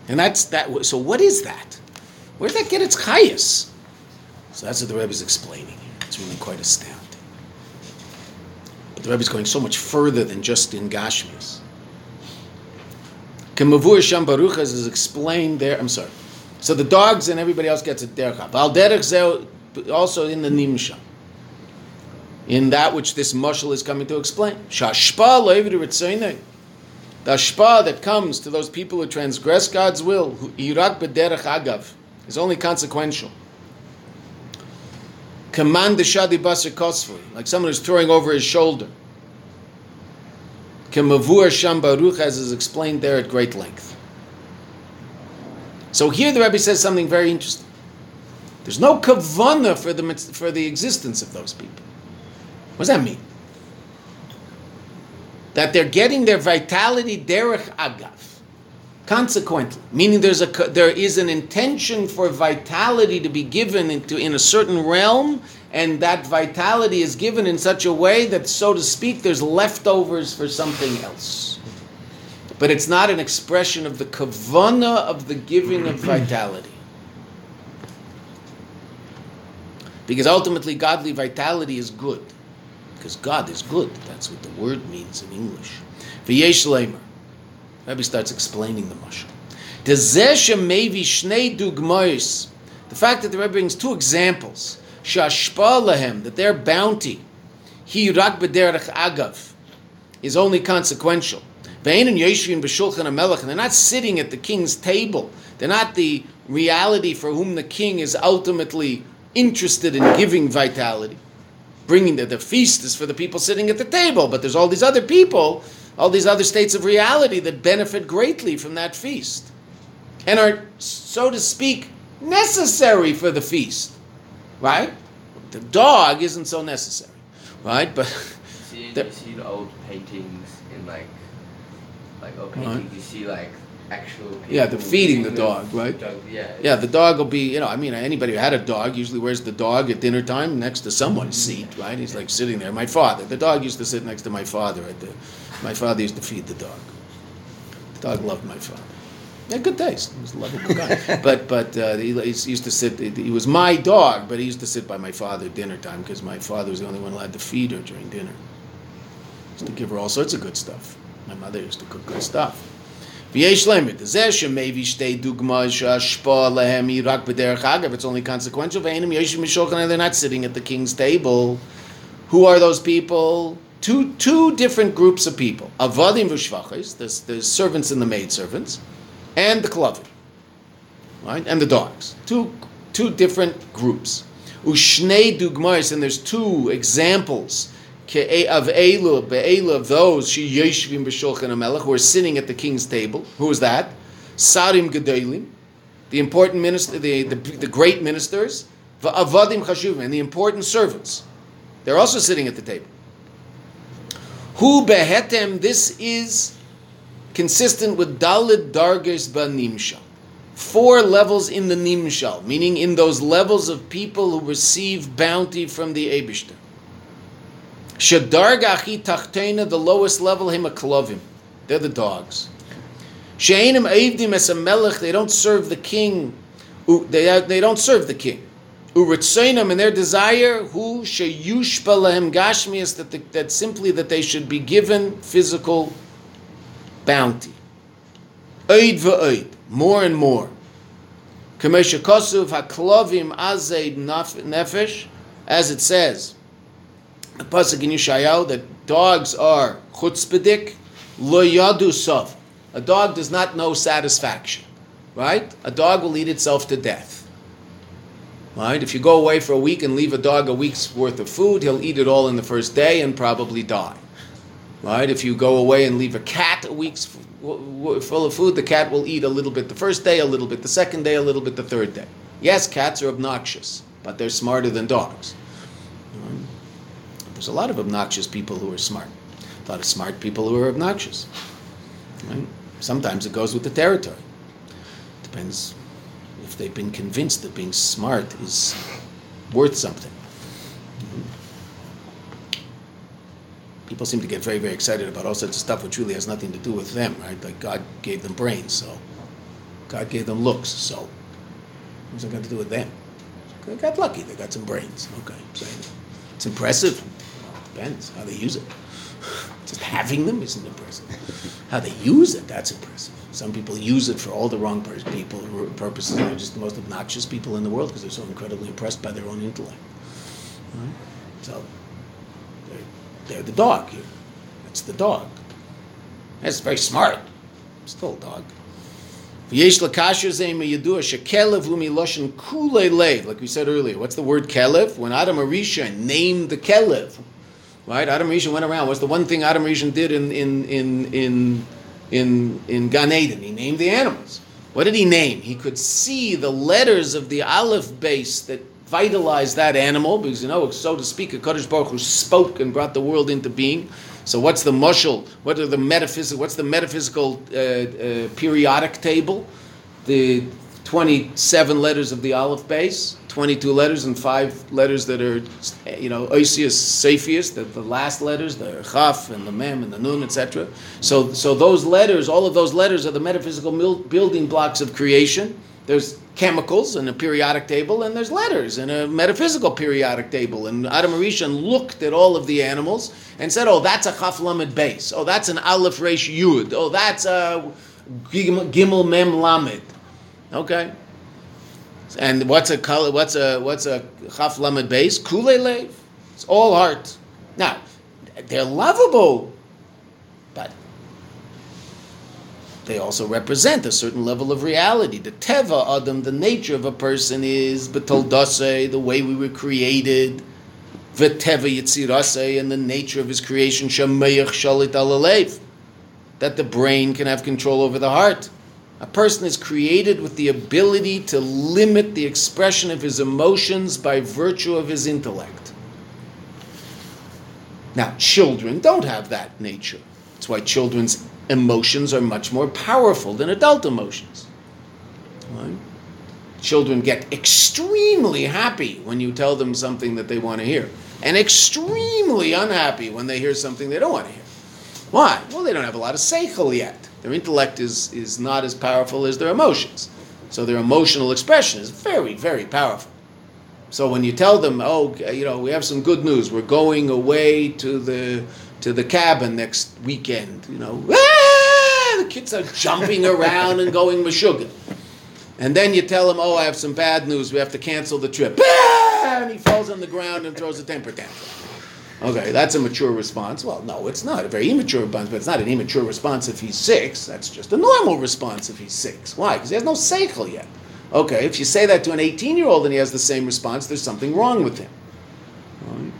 And that's that. So what is that? Where did that get its chayas? So that's what the Rebbe is explaining here. It's really quite astounding. But the Rebbe is going so much further than just in Gashmis. Kemavur Sham Baruch is explained there. I'm sorry. So the dogs and everybody else gets a derech. Al derech also in the nimsha. In that which this mushal is coming to explain. Shashpa loividu The ashpa that comes to those people who transgress God's will, irak b'derech agav, is only consequential command the shadi basar kosfui, like someone who's throwing over his shoulder. Kemavur sham baruch, as is explained there at great length. So here the Rebbe says something very interesting. There's no kavana for the for the existence of those people. What does that mean? That they're getting their vitality derech agav. Consequently, meaning there's a there is an intention for vitality to be given into in a certain realm, and that vitality is given in such a way that, so to speak, there's leftovers for something else. But it's not an expression of the kavana of the giving of vitality. Because ultimately, godly vitality is good. Because God is good. That's what the word means in English. V'yesh lemer. Rabbi starts explaining the mashal. The fact that the Rebbe brings two examples, lahem, that their bounty, he rak agav, is only consequential. And they're not sitting at the king's table. They're not the reality for whom the king is ultimately interested in giving vitality. Bringing the, the feast is for the people sitting at the table, but there's all these other people all these other states of reality that benefit greatly from that feast and are, so to speak, necessary for the feast. Right? The dog isn't so necessary. Right? But. See, you see the old paintings in like, like old paintings, right. you see like actual yeah the feeding the dog right dog, yeah yeah the dog will be you know i mean anybody who had a dog usually wears the dog at dinner time next to someone's seat right he's like sitting there my father the dog used to sit next to my father at the my father used to feed the dog. The dog loved my father. He had good taste. He was a lovable guy. [LAUGHS] but but uh, he, he, used to sit. He was my dog, but he used to sit by my father at dinner time because my father was the only one allowed to feed her during dinner. He used to give her all sorts of good stuff. My mother used to cook good stuff. It's only consequential. They're not sitting at the king's table. Who are those people? two two different groups of people: avadim v'shvachis, the, the servants and the maid servants, and the klavim. right? And the dogs. Two, two different groups. Ushnei dugmais, and there's two examples of Elu, Be'elu of those she yeshvim b'shulchan hamelech who are sitting at the king's table. Who is that? Sarim gedolim, the important minister, the, the, the great ministers, va'avadim chashuvim, and the important servants. They're also sitting at the table. Who behetem, this is consistent with Dalid Darges Banimshal. Four levels in the Nimshal, meaning in those levels of people who receive bounty from the Abishter. Shadargachi Tachtena, the lowest level, him a. They're the dogs. She'enim Eivdim as a melech, they don't serve the king. They, uh, they don't serve the king. Uritzainam, and their desire, who sheyushpa lahem gashmias, that, that simply that they should be given physical bounty. Oid v'oid, more and more. Kamesha kosuv haklovim azeid nefesh, as it says, the pasuk in Yeshayahu that dogs are chutzpahdik lo yadu sof. A dog does not know satisfaction, right? A dog will eat itself to death. Right? If you go away for a week and leave a dog a week's worth of food, he'll eat it all in the first day and probably die. Right? If you go away and leave a cat a week's full of food, the cat will eat a little bit the first day, a little bit the second day, a little bit the third day. Yes, cats are obnoxious, but they're smarter than dogs. There's a lot of obnoxious people who are smart. A lot of smart people who are obnoxious. Right? Sometimes it goes with the territory. Depends if they've been convinced that being smart is worth something. People seem to get very, very excited about all sorts of stuff which really has nothing to do with them, right? Like God gave them brains, so God gave them looks, so what's it got to do with them? They got lucky, they got some brains. Okay, so it's impressive. Depends how they use it. [LAUGHS] Just having them isn't impressive. How they use it, that's impressive. Some people use it for all the wrong people purposes. They're just the most obnoxious people in the world because they're so incredibly impressed by their own intellect. Right? So they're, they're the dog here. That's the dog. That's very smart. Still a dog. Like we said earlier, what's the word kelev? When Adam Arisha named the kelev, right? Adam Rishon went around. What's the one thing Adam Rishon did in in in in in in Gan Eden? He named the animals. What did he name? He could see the letters of the Aleph Beis that vitalized that animal, because you know, so to speak, a Kadosh Baruch who spoke and brought the world into being. So what's the mushal? What are the metaphysical? What's the metaphysical uh, uh, periodic table? The twenty-seven letters of the Aleph Beis. 22 letters and five letters that are, you know, Oisius, Saphius, the, the last letters, the Chaf and the Mem and the Nun, etc. So, so those letters, all of those letters are the metaphysical mil- building blocks of creation. There's chemicals in a periodic table, and there's letters in a metaphysical periodic table. And Adam Arishan looked at all of the animals and said, "Oh, that's a Chaf Lamed Beis. Oh, that's an Aleph Resh Yud. Oh, that's a Gimel Mem Lamed." Okay, and what's a color? What's a what's a chaf lamed beis? Kule lev. It's all heart. Now, they're lovable, but they also represent a certain level of reality. The teva adam, the nature of a person is betoldase, the way we were created. V'teva yitzirase, and the nature of his creation shamayach shalit alalev, that the brain can have control over the heart. A person is created with the ability to limit the expression of his emotions by virtue of his intellect. Now, children don't have that nature. That's why children's emotions are much more powerful than adult emotions. Right? Children get extremely happy when you tell them something that they want to hear, and extremely unhappy when they hear something they don't want to hear. Why? Well, they don't have a lot of seichel yet. Their intellect is, is not as powerful as their emotions. So their emotional expression is very, very powerful. So when you tell them, oh, you know, we have some good news, we're going away to the to the cabin next weekend, you know, [LAUGHS] ah! the kids are jumping around and going meshuggah. And then you tell them, oh, I have some bad news, we have to cancel the trip. Ah! And he falls on the ground and throws a temper tantrum. Okay, that's a mature response. Well, no, it's not a very immature response, but it's not an immature response if he's six. That's just a normal response if he's six. Why? Because he has no seichel yet. Okay, if you say that to an 18 year old and he has the same response, there's something wrong with him.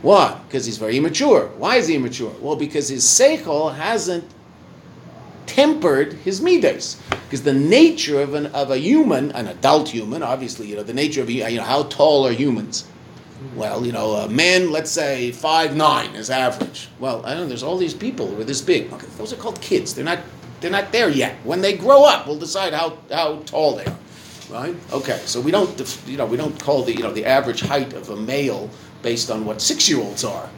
Why? Because he's very immature. Why is he immature? Well, because his seichel hasn't tempered his midas. Because the nature of, an, of a human, an adult human, obviously, you know, the nature of, you know, how tall are humans? Well, you know, a man, let's say five nine is average. Well, I don't know. There's all these people who are this big. Okay, those are called kids. They're not. They're not there yet. When they grow up, we'll decide how, how tall they are. Right? Okay. So we don't. def- You know, we don't call the you know the average height of a male based on what six year olds are.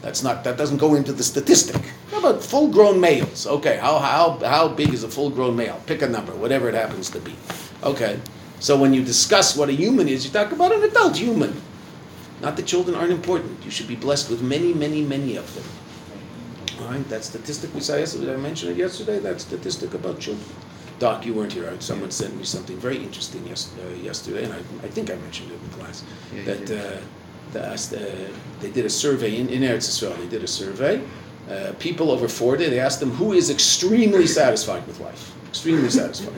That's not. That doesn't go into the statistic. How about full grown males? Okay. How how how big is a full grown male? Pick a number, whatever it happens to be. Okay. So when you discuss what a human is, you talk about an adult human. Not that children aren't important. You should be blessed with many, many, many of them. All right, that statistic we saw yesterday, I mentioned it yesterday, that statistic about children. Doc, you weren't here. Someone sent me something very interesting yes, uh, yesterday, and I, I think I mentioned it in class. Yeah, that uh, the, uh, they did a survey in, in Eretz Israel. They did a survey. Uh, people over 40, they asked them who is extremely satisfied with life. Extremely satisfied.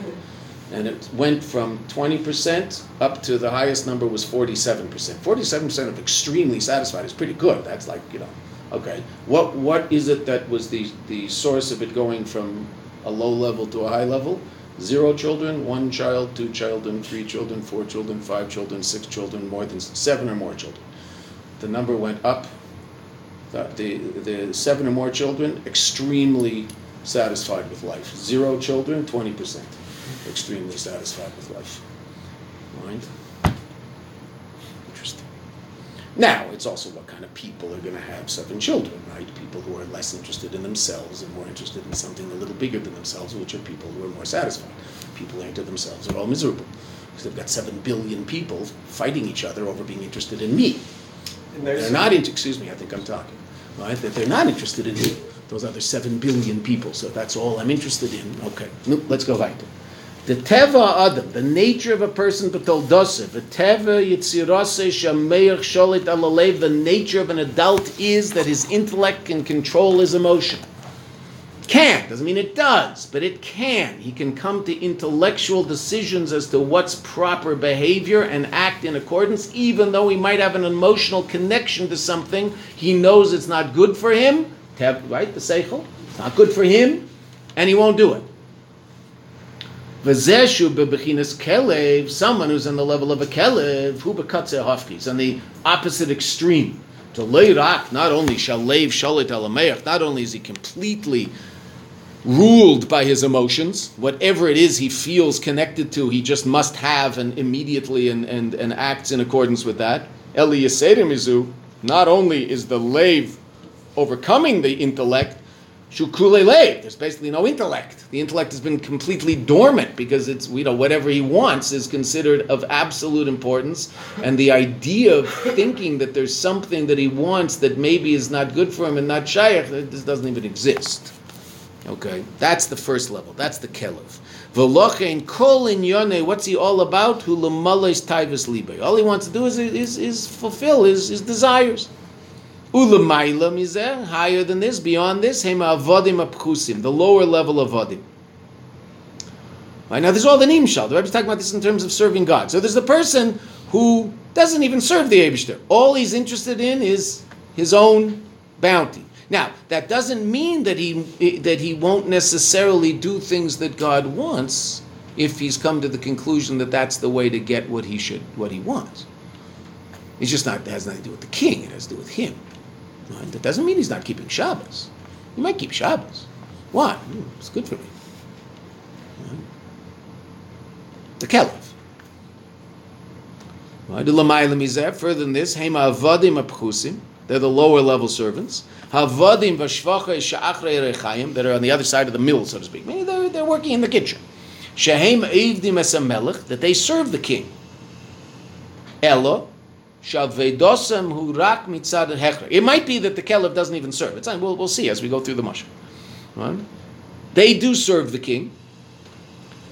And it went from 20% up to the highest number was 47%. 47% of extremely satisfied is pretty good. That's like, you know, okay. What what is it that was the, the source of it going from a low level to a high level? Zero children, one child, two children, three children, four children, five children, six children, more than seven or more children. The number went up. The, the, the seven or more children, extremely satisfied with life. Zero children, 20% extremely satisfied with life. Mind? Interesting. Now, it's also what kind of people are going to have seven children, right? People who are less interested in themselves and more interested in something a little bigger than themselves, which are people who are more satisfied. People who enter themselves are all miserable because they've got seven billion people fighting each other over being interested in me. And They're not into, excuse me, I think I'm talking, right? That they're not interested in me. Those other seven billion people. So if that's all I'm interested in, okay. Let's go weiter. The teva adam, the nature of a person, betoldose, the teva yitzirase shameir sholit alalev, the nature of an adult is that his intellect can control his emotion. Can doesn't mean it does, but it can. He can come to intellectual decisions as to what's proper behavior and act in accordance, even though he might have an emotional connection to something. He knows it's not good for him. Have, right, the seichel, it's not good for him, and he won't do it. V'zeshu bebechinas kelev, someone who's on the level of a kelev, hu bekatze hafki, is on the opposite extreme. To leirak, not only shalev shalit alameach, not only is he completely ruled by his emotions, whatever it is he feels connected to, he just must have and immediately and, and, and acts in accordance with that. Eli Yisederimizu, not only is the lave overcoming the intellect, Shukule lev. There's basically no intellect. The intellect has been completely dormant because it's you know whatever he wants is considered of absolute importance, and the idea of thinking that there's something that he wants that maybe is not good for him and not shaykh, this doesn't even exist. Okay, that's the first level. That's the kelev. V'lochein kol inyone. What's he all about? Hu lemales taivas libe. All he wants to do is is, is fulfill his, his desires. Ulamaila mizeh, higher than this, beyond this, hema avodim apchusim, the lower level of avodim. Right, now, there's all the nimshal. The Rebbe's talking about this in terms of serving God. So there's the person who doesn't even serve the Abishter. All he's interested in is his own bounty. Now, that doesn't mean that he that he won't necessarily do things that God wants if he's come to the conclusion that that's the way to get what he should, what he wants. It's just not it has nothing to do with the king. It has to do with him. That doesn't mean he's not keeping Shabbos. He might keep Shabbos. Why? Hmm, It's good for me. The kelev. Further than this, Hema Avadim Apchusim. They're the lower level servants. Havadim Vashvacha Sha'achrei Rechayim, that are on the other side of the mill, so to speak. Meaning they're, they're working in the kitchen. Shehem Eivdim Esamelech, that they serve the king. Elo, Shalvedosem hu rak mitzad hecher. It might be that the kelev doesn't even serve. It's, we'll, we'll see as we go through the mushal. Right? They do serve the king.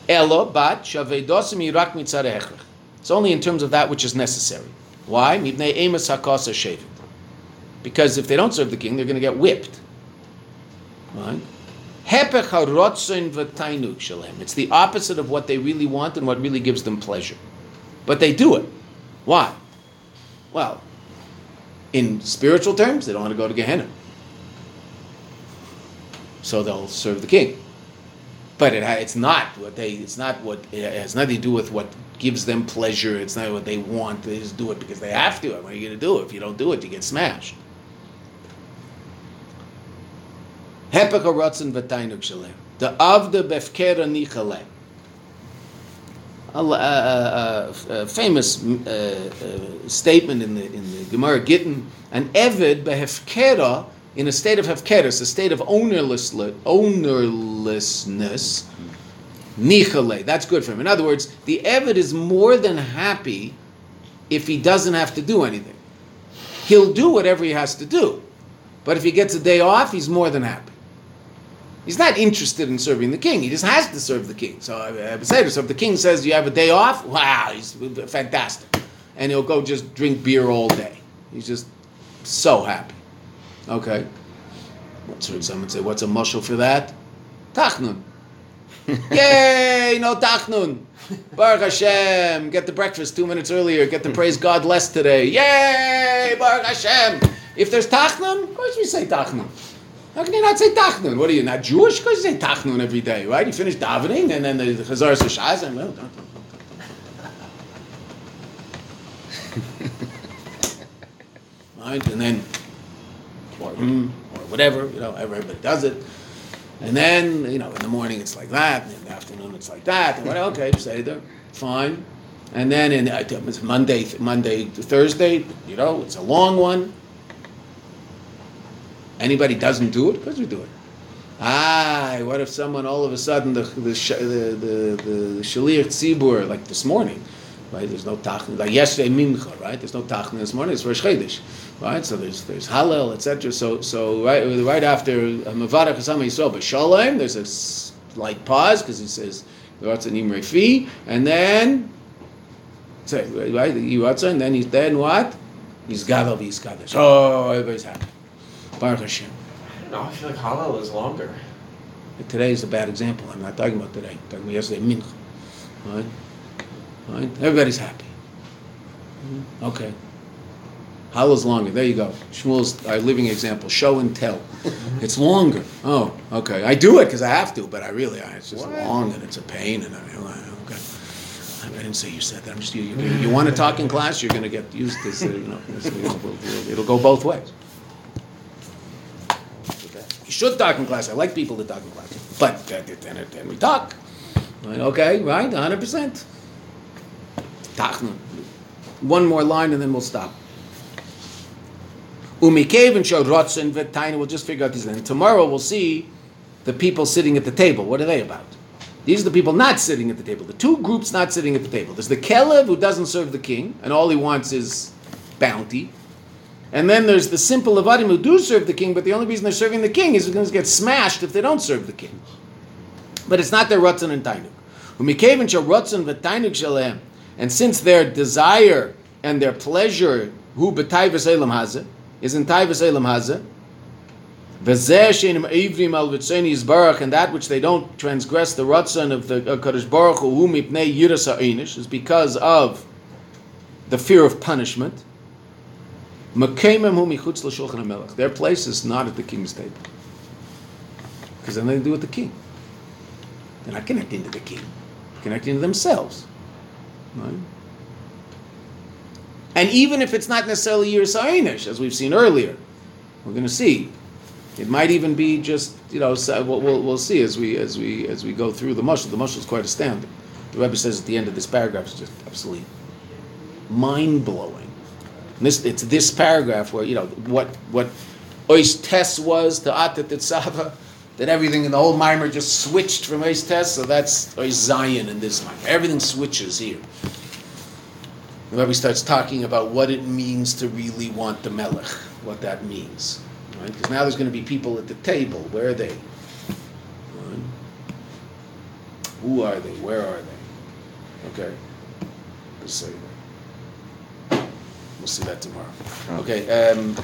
Elo bat shavedosem hu rak mitzad hecher. It's only in terms of that which is necessary. Why? Emes hakasa. Because if they don't serve the king, they're going to get whipped. Right? It's the opposite of what they really want and what really gives them pleasure. but they do it. Why? Well, in spiritual terms, they don't want to go to Gehenna. So they'll serve the king. But it, it's not what they. It's not what. It has nothing to do with what gives them pleasure. It's not what they want. They just do it because they have to. What are you going to do? If you don't do it, you get smashed. The avda befkera nichale. A, a, a, famous uh, uh, statement in the in the Gemara Gittin, an eved behefkera in a state of hefkeris, a state of ownerless, ownerlessness, nichale. That's good for him. In other words, the eved is more than happy if he doesn't have to do anything. He'll do whatever he has to do, but if he gets a day off, he's more than happy. He's not interested in serving the king. He just has to serve the king. So I would say to so if the king says you have a day off, wow, he's fantastic, and he'll go just drink beer all day. He's just so happy. Okay. So someone say, what's a mushal for that? Tachnun. [LAUGHS] Yay! No tachnun. Baruch Hashem. Get the breakfast two minutes earlier. Get the praise God less today. Yay! Baruch Hashem. If there's tachnun, of course we say tachnun. How can you not say tachnun? What are you, not Jewish? Because you say tachnun every day, right? You finish davening and then the Chazar Shaz and well, [LAUGHS] right? And then, or, or whatever, you know, everybody does it. And then, you know, in the morning it's like that, and in the afternoon it's like that. And what, okay, there, fine. And then in uh, Monday, Monday to Thursday, you know, it's a long one. Anybody doesn't do it? Of course we do it. Ah, what if someone all of a sudden the the the the, shaliach tzibur like this morning, right? There's no tachnun like yesterday mincha, right? There's no tachnun this morning. It's Rosh Chodesh, right? So there's there's Hallel, etc. So so right right after Mavarach Hasam Yisrael b'Shalom, there's a slight pause because he says Ratzanim Refi, and then say right Yiratza, and then he's then what? He's Gavel v'Yiskadesh. Oh, everybody's happy. Hashem. No, I feel like Hallel is longer. Today is a bad example. I'm not talking about today. I'm talking about yesterday, Mincha. Right? Right? Everybody's happy. Hmm? Okay. Hallel's longer. There you go. Shmuel's our living example. Show and tell. [LAUGHS] it's longer. Oh, okay. I do it because I have to, but I really, I, it's just What? long and it's a pain. And I, okay. I didn't say you said that. I'm just you. You, you want to talk in class? You're going to get used to. You know, this, it'll, it'll go both ways. You should talk in class. I like people to talk in class. But then, then we talk. Right, okay, right? 100%. Tachnun. One more line and then we'll stop. Umikev showed Rotzen Vetaina. We'll just figure out these. And tomorrow we'll see the people sitting at the table. What are they about? These are the people not sitting at the table. The two groups not sitting at the table. There's the Kelev who doesn't serve the king, and all he wants is bounty. And then there's the simple Avadim who do serve the king, but the only reason they're serving the king is because to get smashed if they don't serve the king. But it's not their Ratzon and Tainuk. Umikev shall Ratzon v'Tainuk shalem. And since their desire and their pleasure, who b'tai v'selam hazeh, is in tai v'selam hazeh, and that which they don't transgress the Ratzon of the Kadosh Baruch Hu, is because of the fear of punishment. Makemem hu michutz l'shulchan hamelech. Their place is not at the king's table. Because then they do with the king. They're not connecting to the king. They're connecting to themselves. Right? And even if it's not necessarily Ha'inish, as we've seen earlier, we're going to see. It might even be just, you know, we'll, we'll, we'll see as we, as, we, as we go through the mushal. The mushal is quite astounding. The Rebbe says at the end of this paragraph is just absolutely mind-blowing. And This, it's this paragraph where, you know, what, what Ois Tes was to Atat Tzava, that everything in the whole mimer just switched from Ois Tes, so that's Ois Zayin in this mimer. Everything switches here. The Rebbe starts talking about what it means to really want the Melech, what that means. Right? Because now there's going to be people at the table. Where are they? Right? Who are they? Where are they? Okay. Let's see. See that tomorrow. Okay. Um,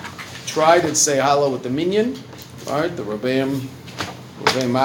try to say hello with the minyan. All right. The Rabbeim. Rabbeim